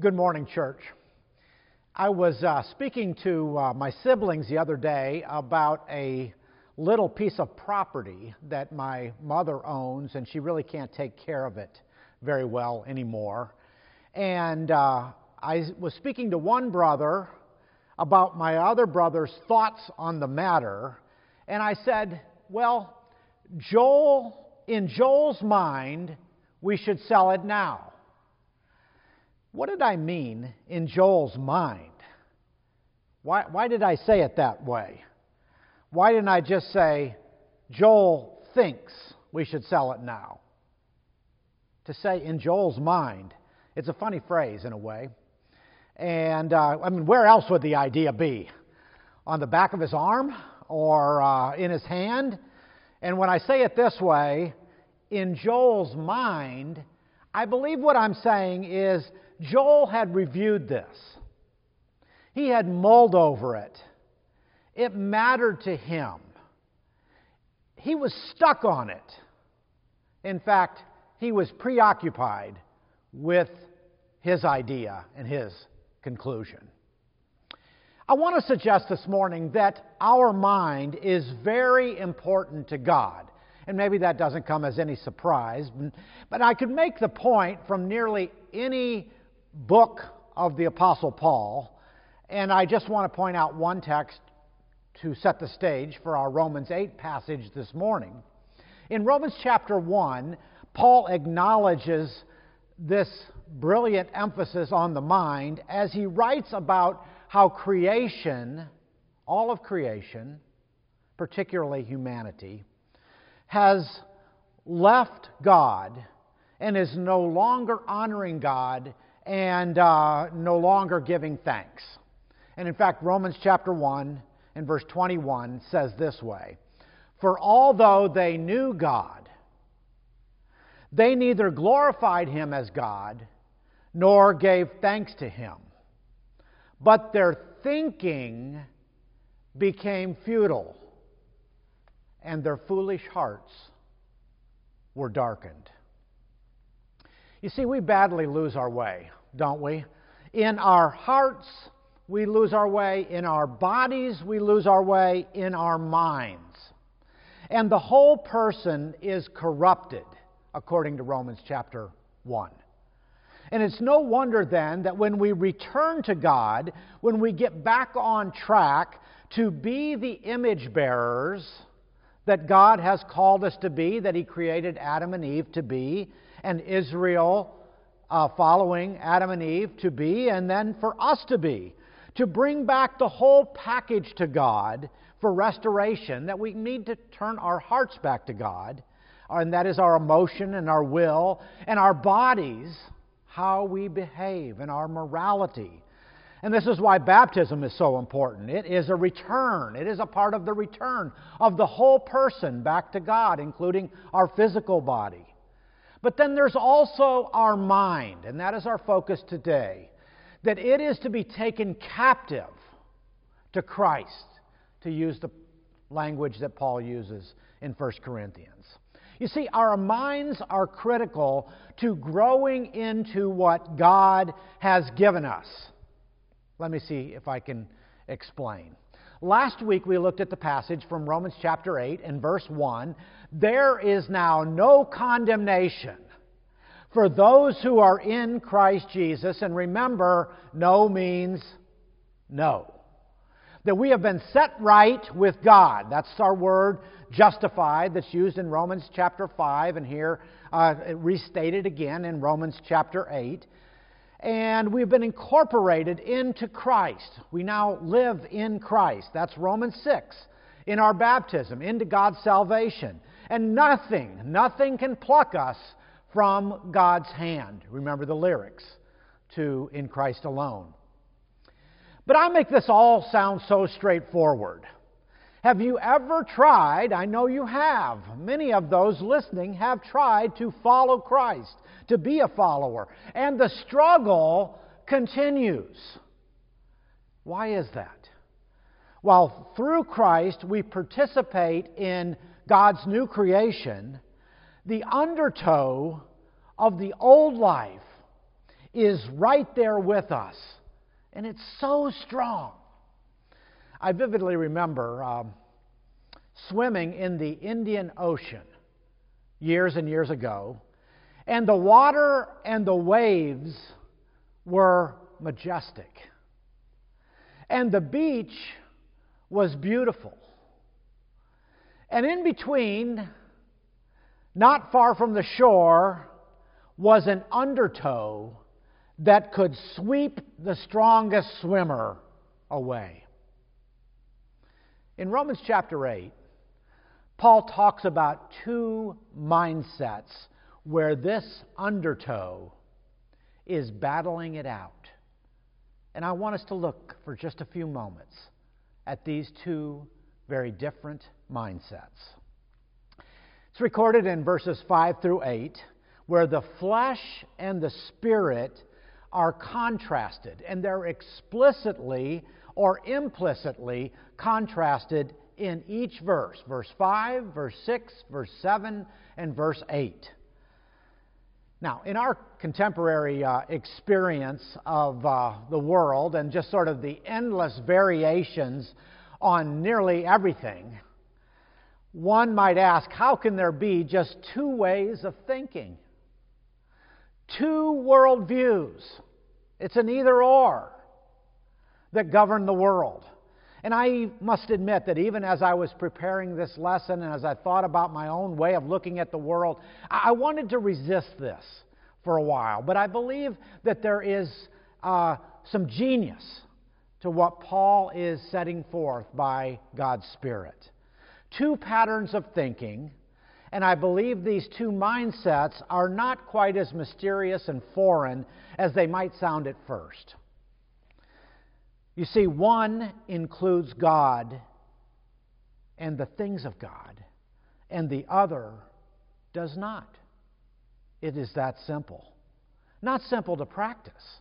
Good morning, church. I was uh, speaking to uh, my siblings the other day about a little piece of property that my mother owns, and she really can't take care of it very well anymore. And uh, I was speaking to one brother about my other brother's thoughts on the matter, and I said, Well, Joel, in Joel's mind, we should sell it now. What did I mean in Joel's mind? Why, why did I say it that way? Why didn't I just say, Joel thinks we should sell it now? To say in Joel's mind, it's a funny phrase in a way. And uh, I mean, where else would the idea be? On the back of his arm or uh, in his hand? And when I say it this way, in Joel's mind, I believe what I'm saying is Joel had reviewed this, he had mulled over it. It mattered to him. He was stuck on it. In fact, he was preoccupied with his idea and his conclusion. I want to suggest this morning that our mind is very important to God. And maybe that doesn't come as any surprise, but I could make the point from nearly any book of the Apostle Paul, and I just want to point out one text to set the stage for our Romans 8 passage this morning. In Romans chapter 1, Paul acknowledges this brilliant emphasis on the mind as he writes about how creation, all of creation, particularly humanity, has left God and is no longer honoring God and uh, no longer giving thanks. And in fact, Romans chapter 1 and verse 21 says this way For although they knew God, they neither glorified him as God nor gave thanks to him, but their thinking became futile, and their foolish hearts were darkened. You see, we badly lose our way, don't we? In our hearts, we lose our way. In our bodies, we lose our way. In our minds. And the whole person is corrupted, according to Romans chapter 1. And it's no wonder then that when we return to God, when we get back on track to be the image bearers that God has called us to be, that He created Adam and Eve to be, and Israel uh, following Adam and Eve to be, and then for us to be. To bring back the whole package to God for restoration, that we need to turn our hearts back to God, and that is our emotion and our will, and our bodies, how we behave, and our morality. And this is why baptism is so important. It is a return, it is a part of the return of the whole person back to God, including our physical body. But then there's also our mind, and that is our focus today. That it is to be taken captive to Christ, to use the language that Paul uses in 1 Corinthians. You see, our minds are critical to growing into what God has given us. Let me see if I can explain. Last week we looked at the passage from Romans chapter 8 and verse 1. There is now no condemnation for those who are in Christ Jesus. And remember, no means no. That we have been set right with God. That's our word justified that's used in Romans chapter 5 and here uh, restated again in Romans chapter 8 and we've been incorporated into Christ. We now live in Christ. That's Romans 6. In our baptism, into God's salvation. And nothing, nothing can pluck us from God's hand. Remember the lyrics to In Christ Alone. But I make this all sound so straightforward. Have you ever tried? I know you have. Many of those listening have tried to follow Christ, to be a follower. And the struggle continues. Why is that? Well, through Christ we participate in God's new creation. The undertow of the old life is right there with us. And it's so strong. I vividly remember um, swimming in the Indian Ocean years and years ago, and the water and the waves were majestic. And the beach was beautiful. And in between, not far from the shore, was an undertow that could sweep the strongest swimmer away. In Romans chapter 8, Paul talks about two mindsets where this undertow is battling it out. And I want us to look for just a few moments at these two very different mindsets. It's recorded in verses 5 through 8, where the flesh and the spirit are contrasted, and they're explicitly or implicitly contrasted in each verse verse 5, verse 6, verse 7, and verse 8. Now, in our contemporary uh, experience of uh, the world and just sort of the endless variations on nearly everything, one might ask how can there be just two ways of thinking? Two worldviews. It's an either or that govern the world. And I must admit that even as I was preparing this lesson and as I thought about my own way of looking at the world, I wanted to resist this for a while. But I believe that there is uh, some genius to what Paul is setting forth by God's Spirit. Two patterns of thinking, and I believe these two mindsets are not quite as mysterious and foreign as they might sound at first. You see, one includes God and the things of God, and the other does not. It is that simple. Not simple to practice,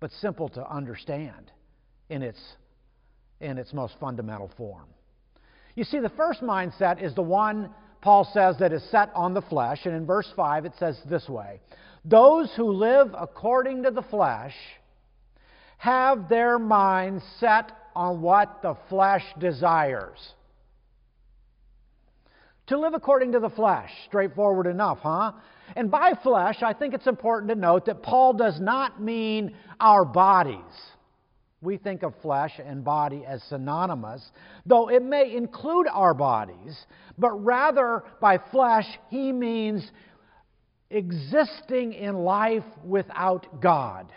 but simple to understand in its, in its most fundamental form. You see, the first mindset is the one Paul says that is set on the flesh, and in verse 5 it says this way Those who live according to the flesh have their minds set on what the flesh desires. To live according to the flesh, straightforward enough, huh? And by flesh, I think it's important to note that Paul does not mean our bodies. We think of flesh and body as synonymous, though it may include our bodies, but rather by flesh, he means existing in life without God.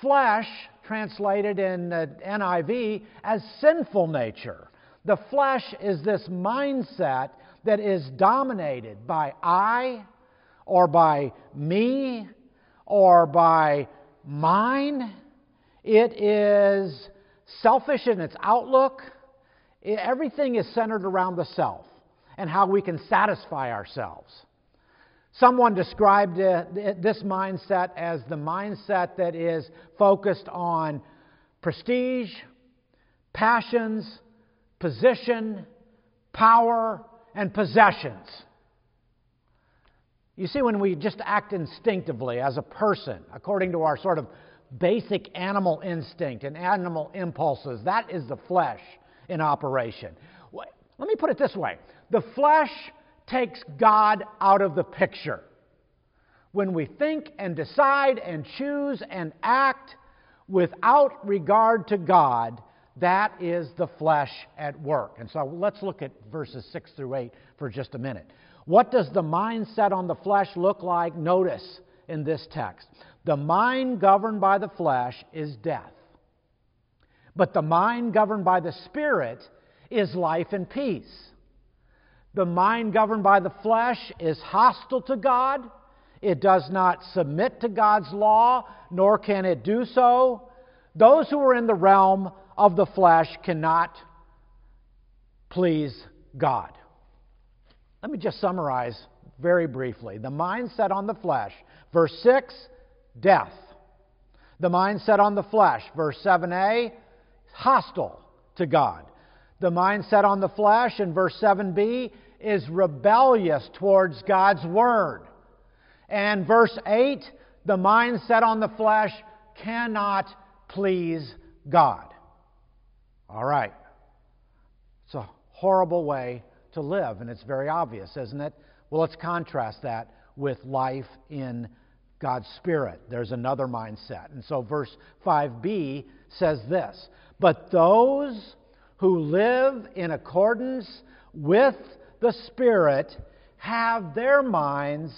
Flesh translated in NIV as sinful nature. The flesh is this mindset that is dominated by I or by me or by mine. It is selfish in its outlook. everything is centered around the self and how we can satisfy ourselves. Someone described this mindset as the mindset that is focused on prestige, passions, position, power, and possessions. You see, when we just act instinctively as a person, according to our sort of basic animal instinct and animal impulses, that is the flesh in operation. Let me put it this way the flesh takes God out of the picture. When we think and decide and choose and act without regard to God, that is the flesh at work. And so let's look at verses 6 through 8 for just a minute. What does the mindset on the flesh look like? Notice in this text. The mind governed by the flesh is death. But the mind governed by the Spirit is life and peace. The mind governed by the flesh is hostile to God. It does not submit to God's law, nor can it do so. Those who are in the realm of the flesh cannot please God. Let me just summarize very briefly. The mindset on the flesh, verse 6, death. The mindset on the flesh, verse 7a, hostile to God. The mindset on the flesh in verse 7b is rebellious towards God's word. And verse 8, the mind set on the flesh cannot please God. All right. It's a horrible way to live, and it's very obvious, isn't it? Well, let's contrast that with life in God's Spirit. There's another mindset. And so, verse 5b says this But those who live in accordance with the Spirit have their minds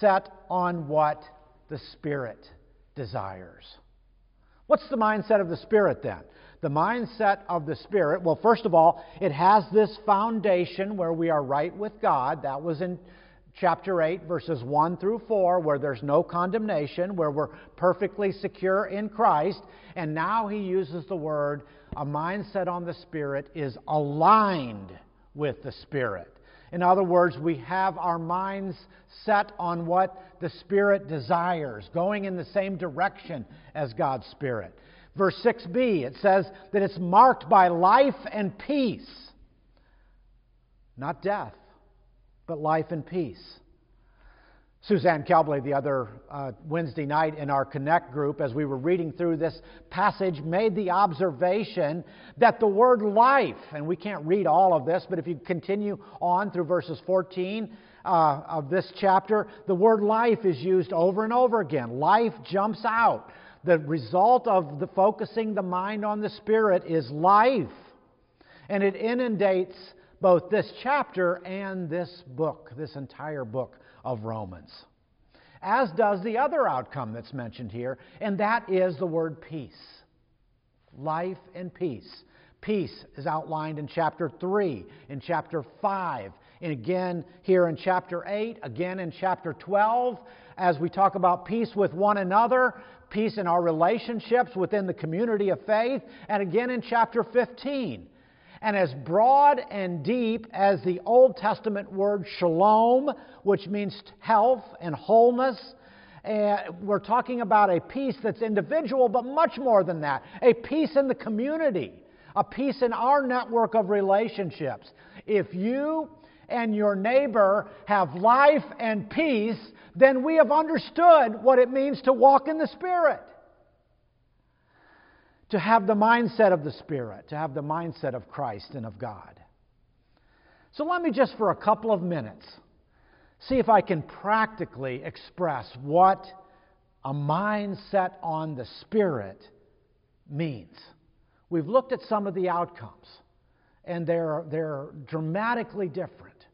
set on what the Spirit desires. What's the mindset of the Spirit then? The mindset of the Spirit, well, first of all, it has this foundation where we are right with God. That was in chapter 8, verses 1 through 4, where there's no condemnation, where we're perfectly secure in Christ. And now he uses the word a mindset on the Spirit is aligned with the Spirit. In other words, we have our minds set on what the Spirit desires, going in the same direction as God's Spirit. Verse 6b, it says that it's marked by life and peace, not death but life and peace. Suzanne Kelbley, the other uh, Wednesday night in our Connect group, as we were reading through this passage, made the observation that the word life, and we can't read all of this, but if you continue on through verses 14 uh, of this chapter, the word life is used over and over again. Life jumps out. The result of the focusing the mind on the Spirit is life. And it inundates both this chapter and this book, this entire book of Romans. As does the other outcome that's mentioned here, and that is the word peace. Life and peace. Peace is outlined in chapter 3, in chapter 5, and again here in chapter 8, again in chapter 12, as we talk about peace with one another, peace in our relationships within the community of faith, and again in chapter 15 and as broad and deep as the Old Testament word shalom, which means health and wholeness. And we're talking about a peace that's individual, but much more than that a peace in the community, a peace in our network of relationships. If you and your neighbor have life and peace, then we have understood what it means to walk in the Spirit to have the mindset of the Spirit, to have the mindset of Christ and of God. So let me just for a couple of minutes see if I can practically express what a mindset on the Spirit means. We've looked at some of the outcomes, and they're, they're dramatically different.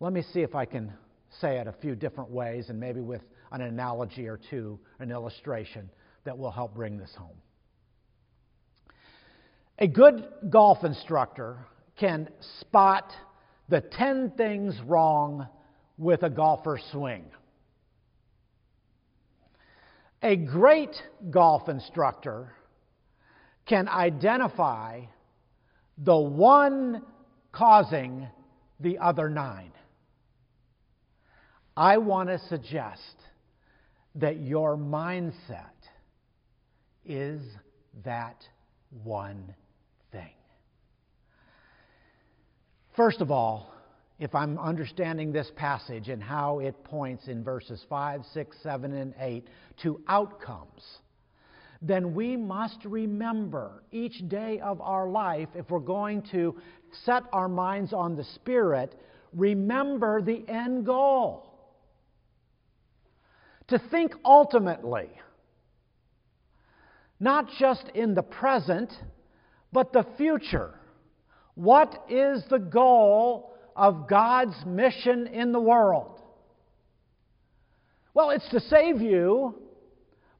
Let me see if I can say it a few different ways and maybe with an analogy or two, an illustration that will help bring this home. A good golf instructor can spot the 10 things wrong with a golfer's swing. A great golf instructor can identify the one causing the other nine. I want to suggest that your mindset is that one thing. First of all, if I'm understanding this passage and how it points in verses 5, 6, 7, and 8 to outcomes, then we must remember each day of our life, if we're going to set our minds on the Spirit, remember the end goal. To think ultimately, not just in the present but the future. What is the goal of God's mission in the world? Well, it's to save you,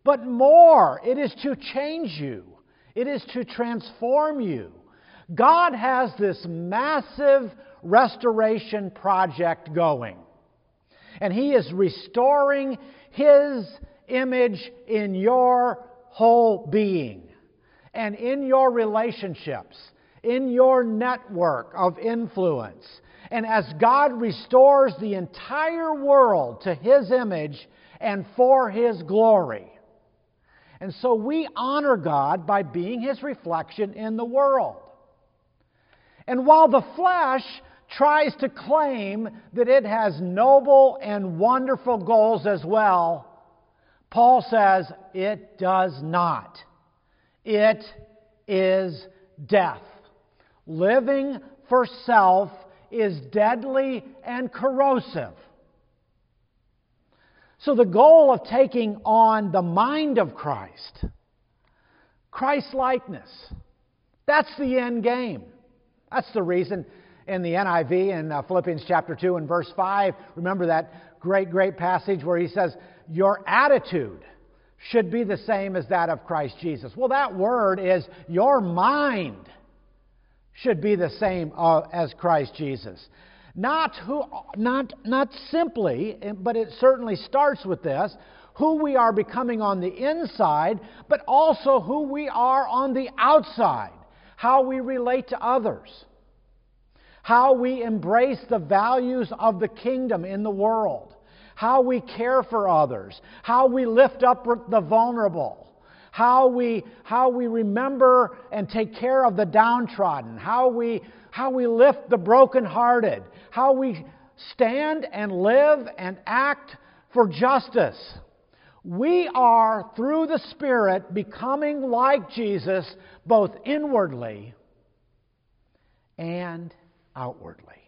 but more, it is to change you, it is to transform you. God has this massive restoration project going, and He is restoring His image in your whole being and in your relationships, in your network of influence. And as God restores the entire world to His image and for His glory. And so we honor God by being His reflection in the world. And while the flesh tries to claim that it has noble and wonderful goals as well, Paul says it does not. It is death. Living for self is deadly and corrosive. So, the goal of taking on the mind of Christ, Christ likeness, that's the end game. That's the reason in the NIV in uh, Philippians chapter 2 and verse 5, remember that great, great passage where he says, Your attitude should be the same as that of Christ Jesus. Well, that word is your mind should be the same uh, as Christ Jesus. Not who, not, not simply, but it certainly starts with this, who we are becoming on the inside, but also who we are on the outside, how we relate to others, how we embrace the values of the kingdom in the world, how we care for others, how we lift up the vulnerable, how we, how we remember and take care of the downtrodden, how we, how we lift the brokenhearted, how we stand and live and act for justice. We are, through the Spirit, becoming like Jesus both inwardly and outwardly.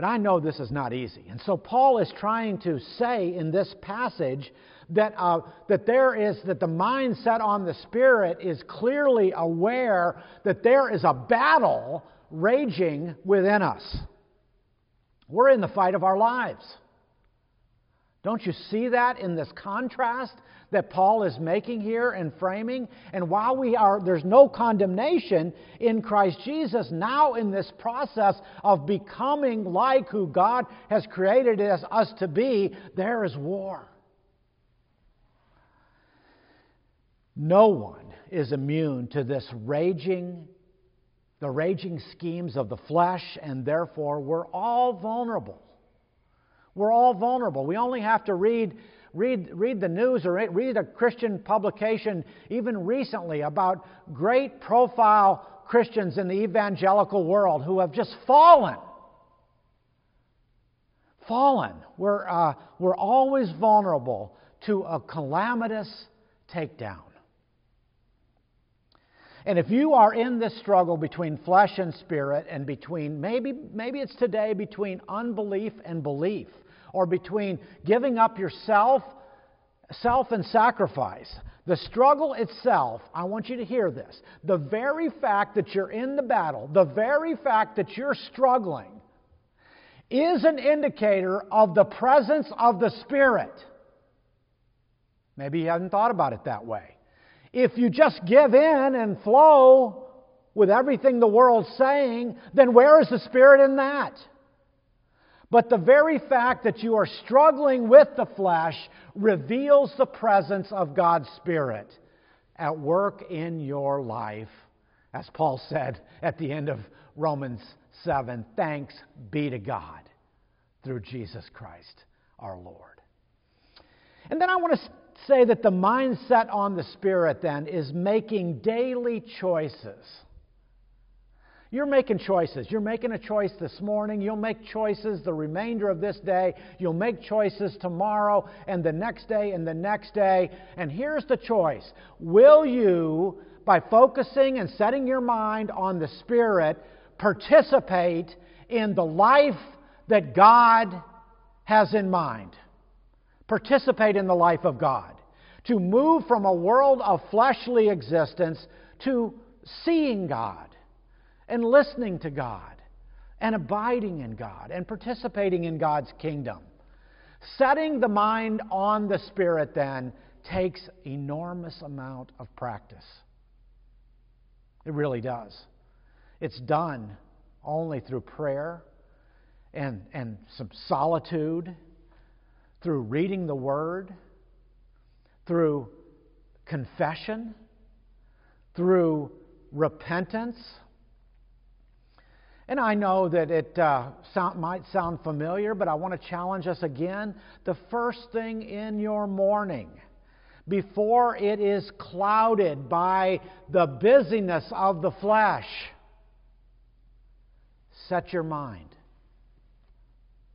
But I know this is not easy. And so Paul is trying to say in this passage that, uh, that there is, that the mindset on the Spirit is clearly aware that there is a battle raging within us. We're in the fight of our lives. Don't you see that in this contrast that Paul is making here and framing? And while we are, there's no condemnation in Christ Jesus, now in this process of becoming like who God has created us to be, there is war. No one is immune to this raging, the raging schemes of the flesh, and therefore we're all vulnerable. We're all vulnerable. We only have to read, read, read the news or read a Christian publication, even recently, about great profile Christians in the evangelical world who have just fallen. Fallen. We're, uh, we're always vulnerable to a calamitous takedown. And if you are in this struggle between flesh and spirit, and between maybe, maybe it's today between unbelief and belief, or between giving up yourself, self and sacrifice, the struggle itself, I want you to hear this. The very fact that you're in the battle, the very fact that you're struggling, is an indicator of the presence of the Spirit. Maybe you haven't thought about it that way. If you just give in and flow with everything the world's saying, then where is the Spirit in that? But the very fact that you are struggling with the flesh reveals the presence of God's Spirit at work in your life. As Paul said at the end of Romans 7 Thanks be to God through Jesus Christ our Lord. And then I want to say that the mindset on the Spirit then is making daily choices. You're making choices. You're making a choice this morning. You'll make choices the remainder of this day. You'll make choices tomorrow and the next day and the next day. And here's the choice Will you, by focusing and setting your mind on the Spirit, participate in the life that God has in mind? Participate in the life of God, to move from a world of fleshly existence to seeing God and listening to God and abiding in God and participating in God's kingdom. Setting the mind on the Spirit then takes enormous amount of practice. It really does. It's done only through prayer and, and some solitude through reading the Word, through confession, through repentance. And I know that it uh, sound, might sound familiar, but I want to challenge us again. The first thing in your morning, before it is clouded by the busyness of the flesh, set your mind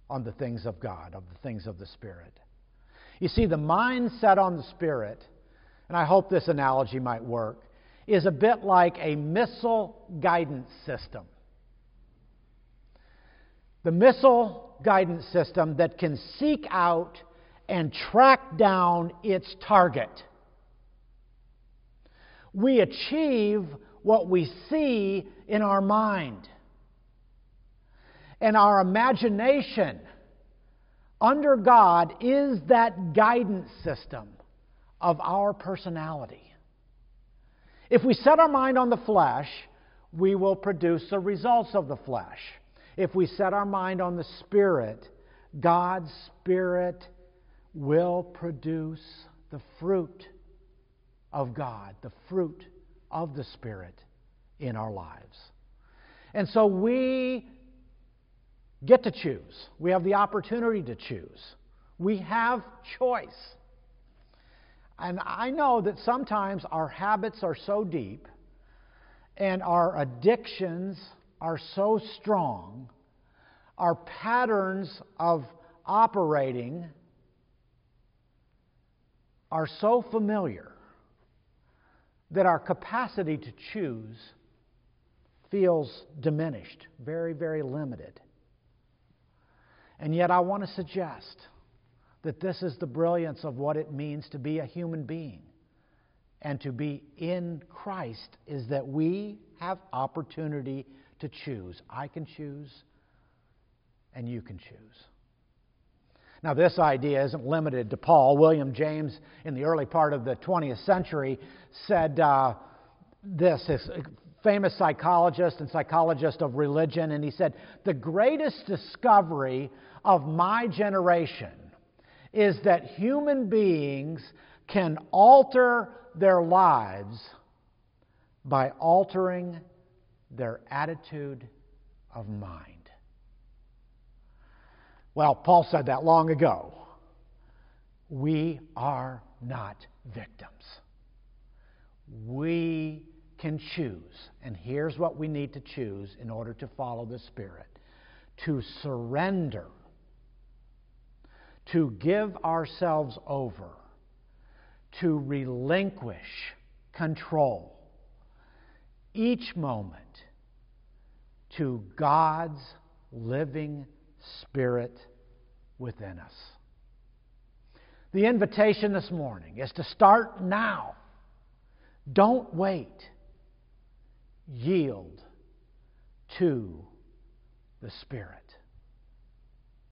on the things of God, of the things of the Spirit. You see, the mind set on the Spirit, and I hope this analogy might work, is a bit like a missile guidance system. The missile guidance system that can seek out and track down its target. We achieve what we see in our mind. And our imagination under God is that guidance system of our personality. If we set our mind on the flesh, we will produce the results of the flesh. If we set our mind on the Spirit, God's Spirit will produce the fruit of God, the fruit of the Spirit in our lives. And so we get to choose. We have the opportunity to choose. We have choice. And I know that sometimes our habits are so deep and our addictions are so strong, our patterns of operating are so familiar that our capacity to choose feels diminished, very, very limited. And yet, I want to suggest that this is the brilliance of what it means to be a human being and to be in Christ is that we have opportunity to choose. I can choose, and you can choose. Now, this idea isn't limited to Paul. William James, in the early part of the 20th century, said uh, this, his famous psychologist and psychologist of religion, and he said, The greatest discovery of my generation is that human beings can alter their lives by altering their attitude of mind. Well, Paul said that long ago. We are not victims. We can choose, and here's what we need to choose in order to follow the Spirit to surrender, to give ourselves over, to relinquish control each moment to God's living Spirit within us. The invitation this morning is to start now. Don't wait. Yield to the Spirit.